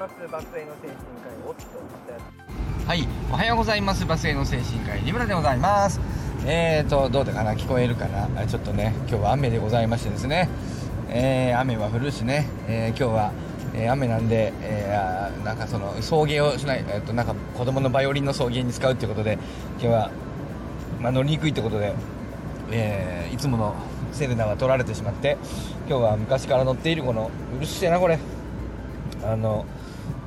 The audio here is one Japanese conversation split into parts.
ますバスへの精神科医おっとはい、おはようございます。バスへの精神科医、リムラでございます。えーと、どうだかな、聞こえるかな、あちょっとね、今日は雨でございましてですね、えー雨は降るしね、えー今日は、えー雨なんで、えーあなんかその送迎をしない、えーとなんか子供のバイオリンの送迎に使うっていうことで、今日は、まあ、乗りにくいってことで、えーいつものセレナは取られてしまって、今日は昔から乗っているこの、うるせえな、これ。あの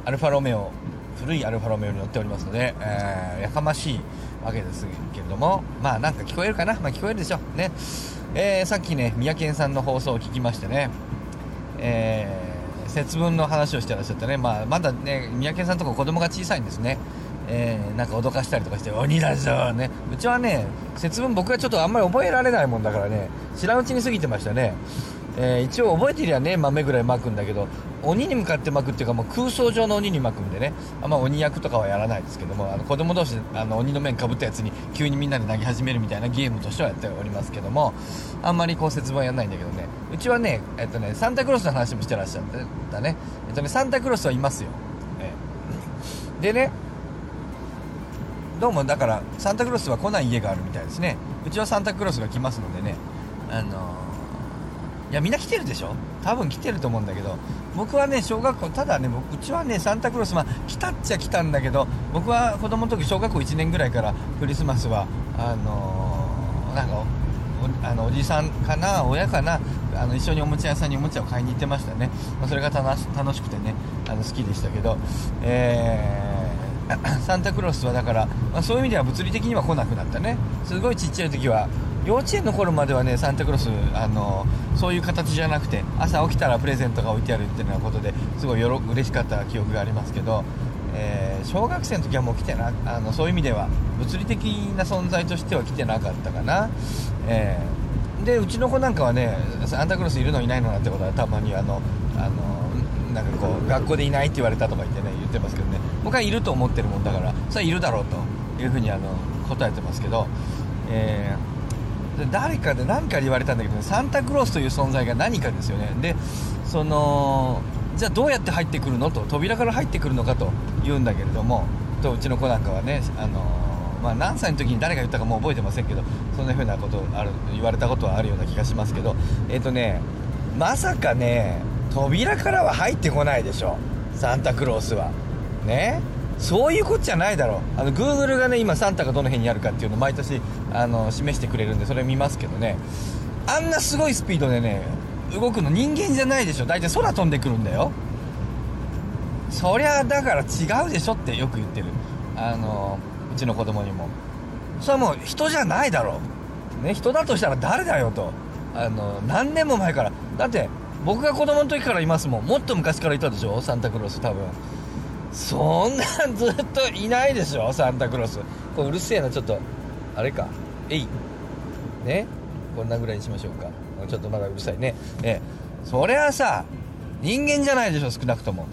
アルファロメオ古いアルファロメオに乗っておりますので、えーやかましいわけですけれどもまあなんか聞こえるかな？まあ聞こえるでしょね、えーさっきね三宅さんの放送を聞きましてねえー節分の話をしてらっしゃってね、まあ、まだね三宅さんとか子供が小さいんですね。えーなんか脅かしたりとかして「鬼だぞ!」ね。うちはね節分僕がちょっとあんまり覚えられないもんだからね知らんうちに過ぎてましたね。えー一応覚えてりゃね豆ぐらい巻くんだけど鬼に向かって巻くっていうかもう空想上の鬼に巻くんでね。あんま鬼役とかはやらないですけどもあの子供同士であの鬼の面かぶったやつに急にみんなで投げ始めるみたいなゲームとしてはやっておりますけどもあんまりこう節分はやらないんだけどね。うちはねえっとねサンタクロースの話もしてらっしゃったね。えっとねサンタクロースはいますよ、えーでねどうもだからサンタクロースは来ない家があるみたいですね。うちはサンタクロースが来ますのでねあのーいやみんな来てるでしょ？多分来てると思うんだけど僕はね小学校ただねうちはねサンタクロースまあ来たっちゃ来たんだけど僕は子供の時小学校1年ぐらいからクリスマスはあのーなんかおあのおじさんかな親かなあの一緒におもちゃ屋さんにおもちゃを買いに行ってましたね、まあ、それが楽し楽しくてねあの好きでしたけどえー サンタクロースはだから、まあ、そういう意味では物理的には来なくなったね。すごいちっちゃい時は幼稚園の頃まではねサンタクロスあのそういう形じゃなくて朝起きたらプレゼントが置いてあるっていうようなことですごいよろ嬉しかった記憶がありますけど、えー小学生の時はもう来てなあのそういう意味では物理的な存在としては来てなかったかな、えーでうちの子なんかはねサンタクロスいるのいないのなんてことはたまにあのあのなんかこう学校でいないって言われたとか言ってね言ってますけどね。僕はいると思ってるもんだからそれはいるだろうというふうにあの答えてますけど、えー誰かで何かで言われたんだけど、ね、サンタクロースという存在が何かですよね。でそのじゃあどうやって入ってくるのと扉から入ってくるのかと言うんだけれどもとうちの子なんかはねあのまあ、何歳の時に誰が言ったかもう覚えてませんけどそんな風なことある言われたことはあるような気がしますけどえっ、とねまさかね扉からは入ってこないでしょサンタクロースは。ね？そういうことじゃないだろう。あの Google がね今サンタがどの辺にあるかっていうの毎年あの示してくれるんでそれ見ますけどね。あんなすごいスピードでね動くの人間じゃないでしょ。大体空飛んでくるんだよ。そりゃだから違うでしょってよく言ってる。あのうちの子供にも。それはもう人じゃないだろう、ね、人だとしたら誰だよと。あの何年も前から。だって僕が子供の時からいますもん。もっと昔からいたでしょ？サンタクロース多分。そんなんずっといないでしょ？サンタクロース。これうるせえなちょっと。あれか。えい。ね？こんなぐらいにしましょうか。ちょっとまだうるさいね。えそれはさ人間じゃないでしょ少なくとも。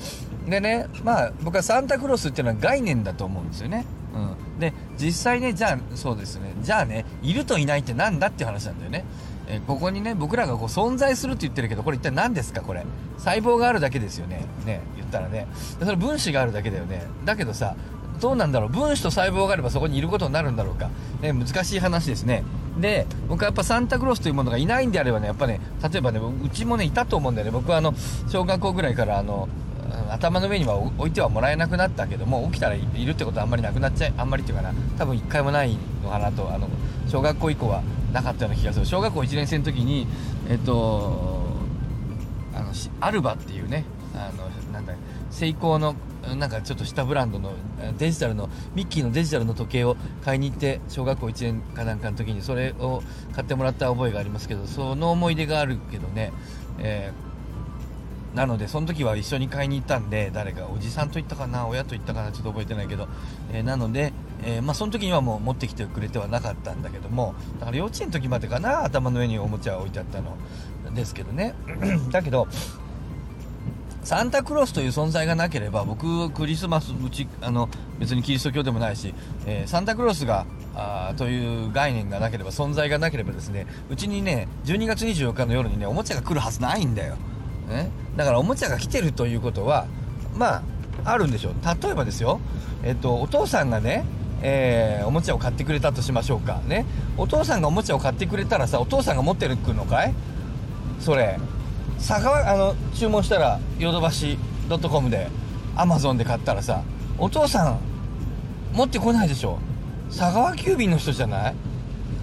でねまあ僕はサンタクロースっていうのは概念だと思うんですよね。うん。で実際ねじゃあそうですね。じゃあねいるといないってなんだっていう話なんだよね。えここにね僕らがこう存在するって言ってるけどこれ一体何ですかこれ。細胞があるだけですよね。ね言ったらね。それ分子があるだけだよね。だけどさどうなんだろう。分子と細胞があればそこにいることになるんだろうか、ね、難しい話ですね。で僕はやっぱサンタクロースというものがいないんであればねやっぱね例えばねうちもねいたと思うんだよね。僕はあの小学校ぐらいからあの頭の上には置いてはもらえなくなったけども起きたらいるってことはあんまりなくなっちゃいあんまりっていうかな多分一回もないのかなとあの小学校以降はなかったような気がする。小学校1年生の時にえっとあのアルバっていうねあのなんだセイコーのなんかちょっと下ブランドのデジタルのミッキーのデジタルの時計を買いに行って小学校1年かなんかの時にそれを買ってもらった覚えがありますけどその思い出があるけどね、えーなのでその時は一緒に買いに行ったんで誰かおじさんと行ったかな親と行ったかなちょっと覚えてないけど、えーなので、えーまあ、その時にはもう持ってきてくれてはなかったんだけどもだから幼稚園の時までかな頭の上におもちゃが置いてあったのですけどね。だけどサンタクロースという存在がなければ僕クリスマスうちあの別にキリスト教でもないし、えーサンタクロースがあという概念がなければ存在がなければですねうちにね12月24日の夜にねおもちゃが来るはずないんだよ、ね、だからおもちゃが来てるということはまああるんでしょう。例えばですよ、えっと、お父さんがね、えー、おもちゃを買ってくれたとしましょうか。ね？お父さんがおもちゃを買ってくれたらさお父さんが持ってるのかい？それ。佐川あの注文したらヨドバシドットコムでアマゾンで買ったらさお父さん持ってこないでしょ。佐川急便の人じゃない？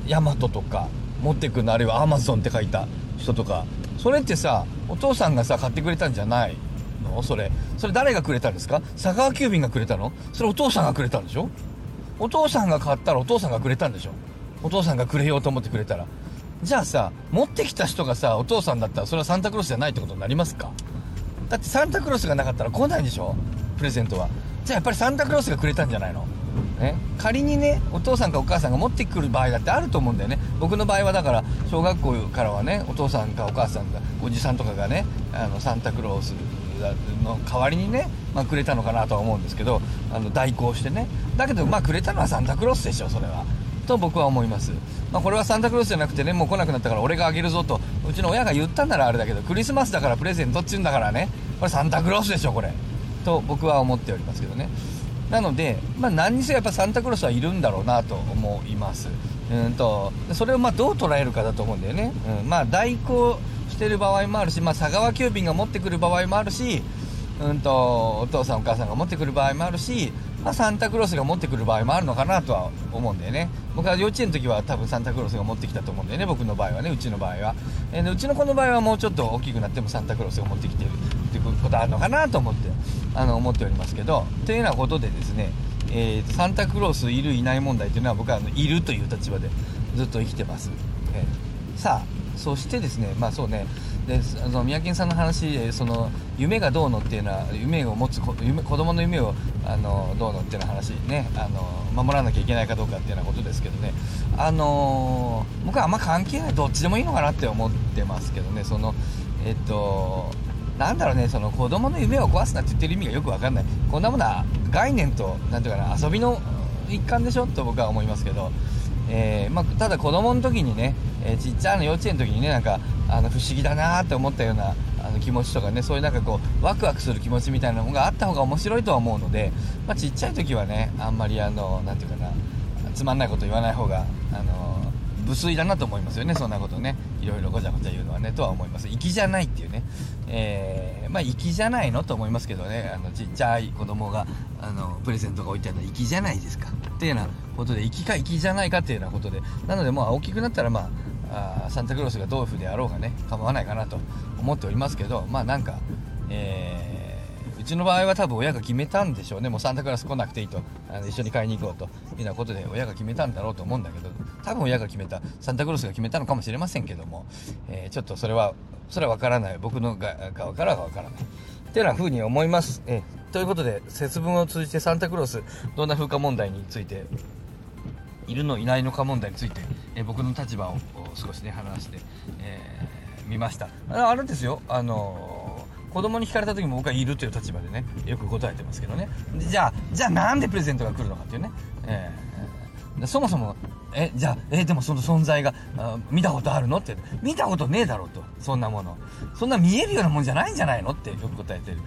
ヤマトとか持ってくのあるいはアマゾンって書いた人とか。それってさお父さんがさ買ってくれたんじゃない？の？それ。それ誰がくれたんですか？佐川急便がくれたの？それお父さんがくれたんでしょ？お父さんが買ったらお父さんがくれたんでしょ？お父さんがくれようと思ってくれたら。じゃあさ持ってきた人がさお父さんだったらそれはサンタクロースじゃないってことになりますか？だってサンタクロースがなかったら来ないでしょ？プレゼントは。じゃあやっぱりサンタクロースがくれたんじゃないの？ね、仮にねお父さんかお母さんが持ってくる場合だってあると思うんだよね。僕の場合はだから小学校からはねお父さんかお母さんがおじさんとかがねあのサンタクロースの代わりにね、まあ、くれたのかなとは思うんですけどあの代行してね。だけどまあくれたのはサンタクロースでしょそれは。と僕は思います、まあ、これはサンタクロースじゃなくてねもう来なくなったから俺があげるぞとうちの親が言ったんならあれだけどクリスマスだからプレゼントっちゅうんだからねこれサンタクロースでしょこれ。と僕は思っておりますけどね。なので、まあ、何にせよやっぱサンタクロースはいるんだろうなと思います。うんとそれをまどう捉えるかだと思うんだよね、うん、まあ代行してる場合もあるし、まあ、佐川急便が持ってくる場合もあるしうんとお父さんお母さんが持ってくる場合もあるし、まあ、サンタクロースが持ってくる場合もあるのかなとは思うんだよね。僕は幼稚園の時は多分サンタクロースが持ってきたと思うんだよね僕の場合はねうちの場合は、えー、うちの子の場合はもうちょっと大きくなってもサンタクロースが持ってきてるっていうことあるのかなと思ってあの思っておりますけど。というようなことでですねえー、サンタクロースいるいない問題というのは僕はあのいるという立場でずっと生きてます、えー、さあそしてですねまあそうねでその三宅さんの話その夢がどうのっていうのは夢を持つ夢子供の夢をあのどうのっていうの話ね。あの守らなきゃいけないかどうかっていうようなことですけどね。あの僕はあんま関係ないどっちでもいいのかなって思ってますけどね。そのえっとなんだろうね。その子供の夢を壊すなって言ってる意味がよく分かんない。こんなものは概念と何ていうかな遊びの一環でしょと僕は思いますけど、えー、まあ、ただ子供の時にね、えー、ちっちゃいの幼稚園の時にねなんかあの不思議だなって思ったようなあの気持ちとかねそういうなんかこうワクワクする気持ちみたいなのがあった方が面白いとは思うので、まあ、ちっちゃい時はねあんまりあの何て言うかなつまんないこと言わない方があの無粋だなと思いますよねそんなことね。いろいろごちゃごちゃ言うのはねとは思います。粋じゃないっていうね、えー、まあ粋じゃないのと思いますけどねあのちっちゃい子供があのプレゼントが置いてあるのは粋じゃないですか。っていうようなことで粋か粋じゃないかっていうようなことで。なのでもう大きくなったらまああサンタクロースがどういうふうであろうがね構わないかなと思っておりますけどまあなんかえーちの場合は多分親が決めたんでしょうね。もうサンタクロース来なくていいと。あの一緒に買いに行こうと。いうようなことで親が決めたんだろうと思うんだけど多分親が決めた。サンタクロースが決めたのかもしれませんけども、えー、ちょっとそれはそれは分からない。僕の側からは分からない。っていうように思います、えー、ということで節分を通じてサンタクロースどんな風化問題についているのいないのか問題について、え、僕の立場を少しね話して、えー、ました。あれですよ。あの子供に聞かれた時も僕はいるという立場でねよく答えてますけどね。じゃあじゃあなんでプレゼントが来るのかっていうね、えー、そもそもえじゃあえでもその存在が見たことあるの？って。見たことねえだろうと。そんなもの。そんな見えるようなもんじゃないんじゃないの？ってよく答えてる、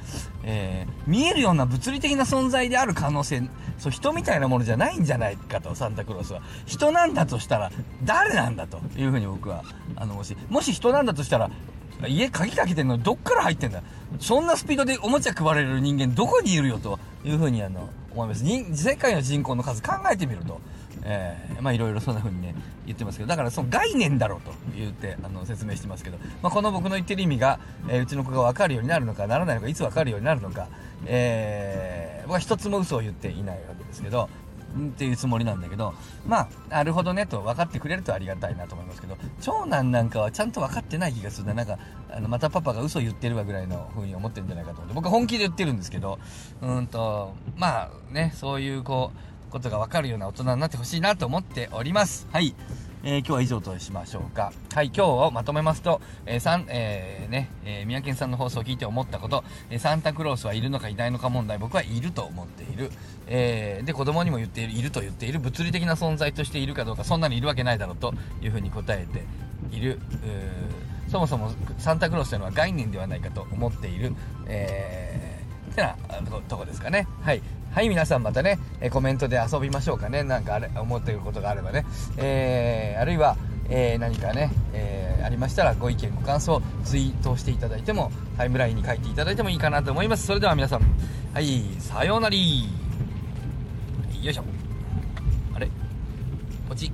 えー、見えるような物理的な存在である可能性。そう人みたいなものじゃないんじゃないかとサンタクロースは。人なんだとしたら誰なんだというふうに僕はあのもしもし人なんだとしたら家鍵かけてんのどっから入ってんだ？そんなスピードでおもちゃ配られる人間どこにいるよというふうにあの思います。世界の人口の数考えてみると、えー、まあいろいろそんなふうにね言ってますけどだからその概念だろうと言ってあの説明してますけど、まあ、この僕の言ってる意味が、えー、うちの子が分かるようになるのかならないのかいつ分かるようになるのか、えー、僕は一つも嘘を言っていないわけですけどっていうつもりなんだけどまあなるほどねと分かってくれるとありがたいなと思いますけど長男なんかはちゃんと分かってない気がするな。なんかあのまたパパが嘘言ってるわぐらいの風に思ってるんじゃないかと思って僕は本気で言ってるんですけどうんとまあねそういうこうことが分かるような大人になってほしいなと思っておりますはいえー、今日は以上としましょうか。はい、今日をまとめますと、えー、さん、えー、ね、えー、三宅さんの放送を聞いて思ったこと、えサンタクロースはいるのかいないのか問題、僕はいると思っている。えで、子供にも言っている、いると言っている、物理的な存在としているかどうか、そんなにいるわけないだろうというふうに答えている。そもそもサンタクロースというのは概念ではないかと思っている。えーてなとこですかねはいはい皆さんまたねえコメントで遊びましょうかね。なんかあれ思っていることがあればね。えー、あるいはえー、何かね、えー、ありましたらご意見ご感想ツイートしていただいてもタイムラインに書いていただいてもいいかなと思います。それでは皆さんはいさようなりよいしょ。あれ？こっち？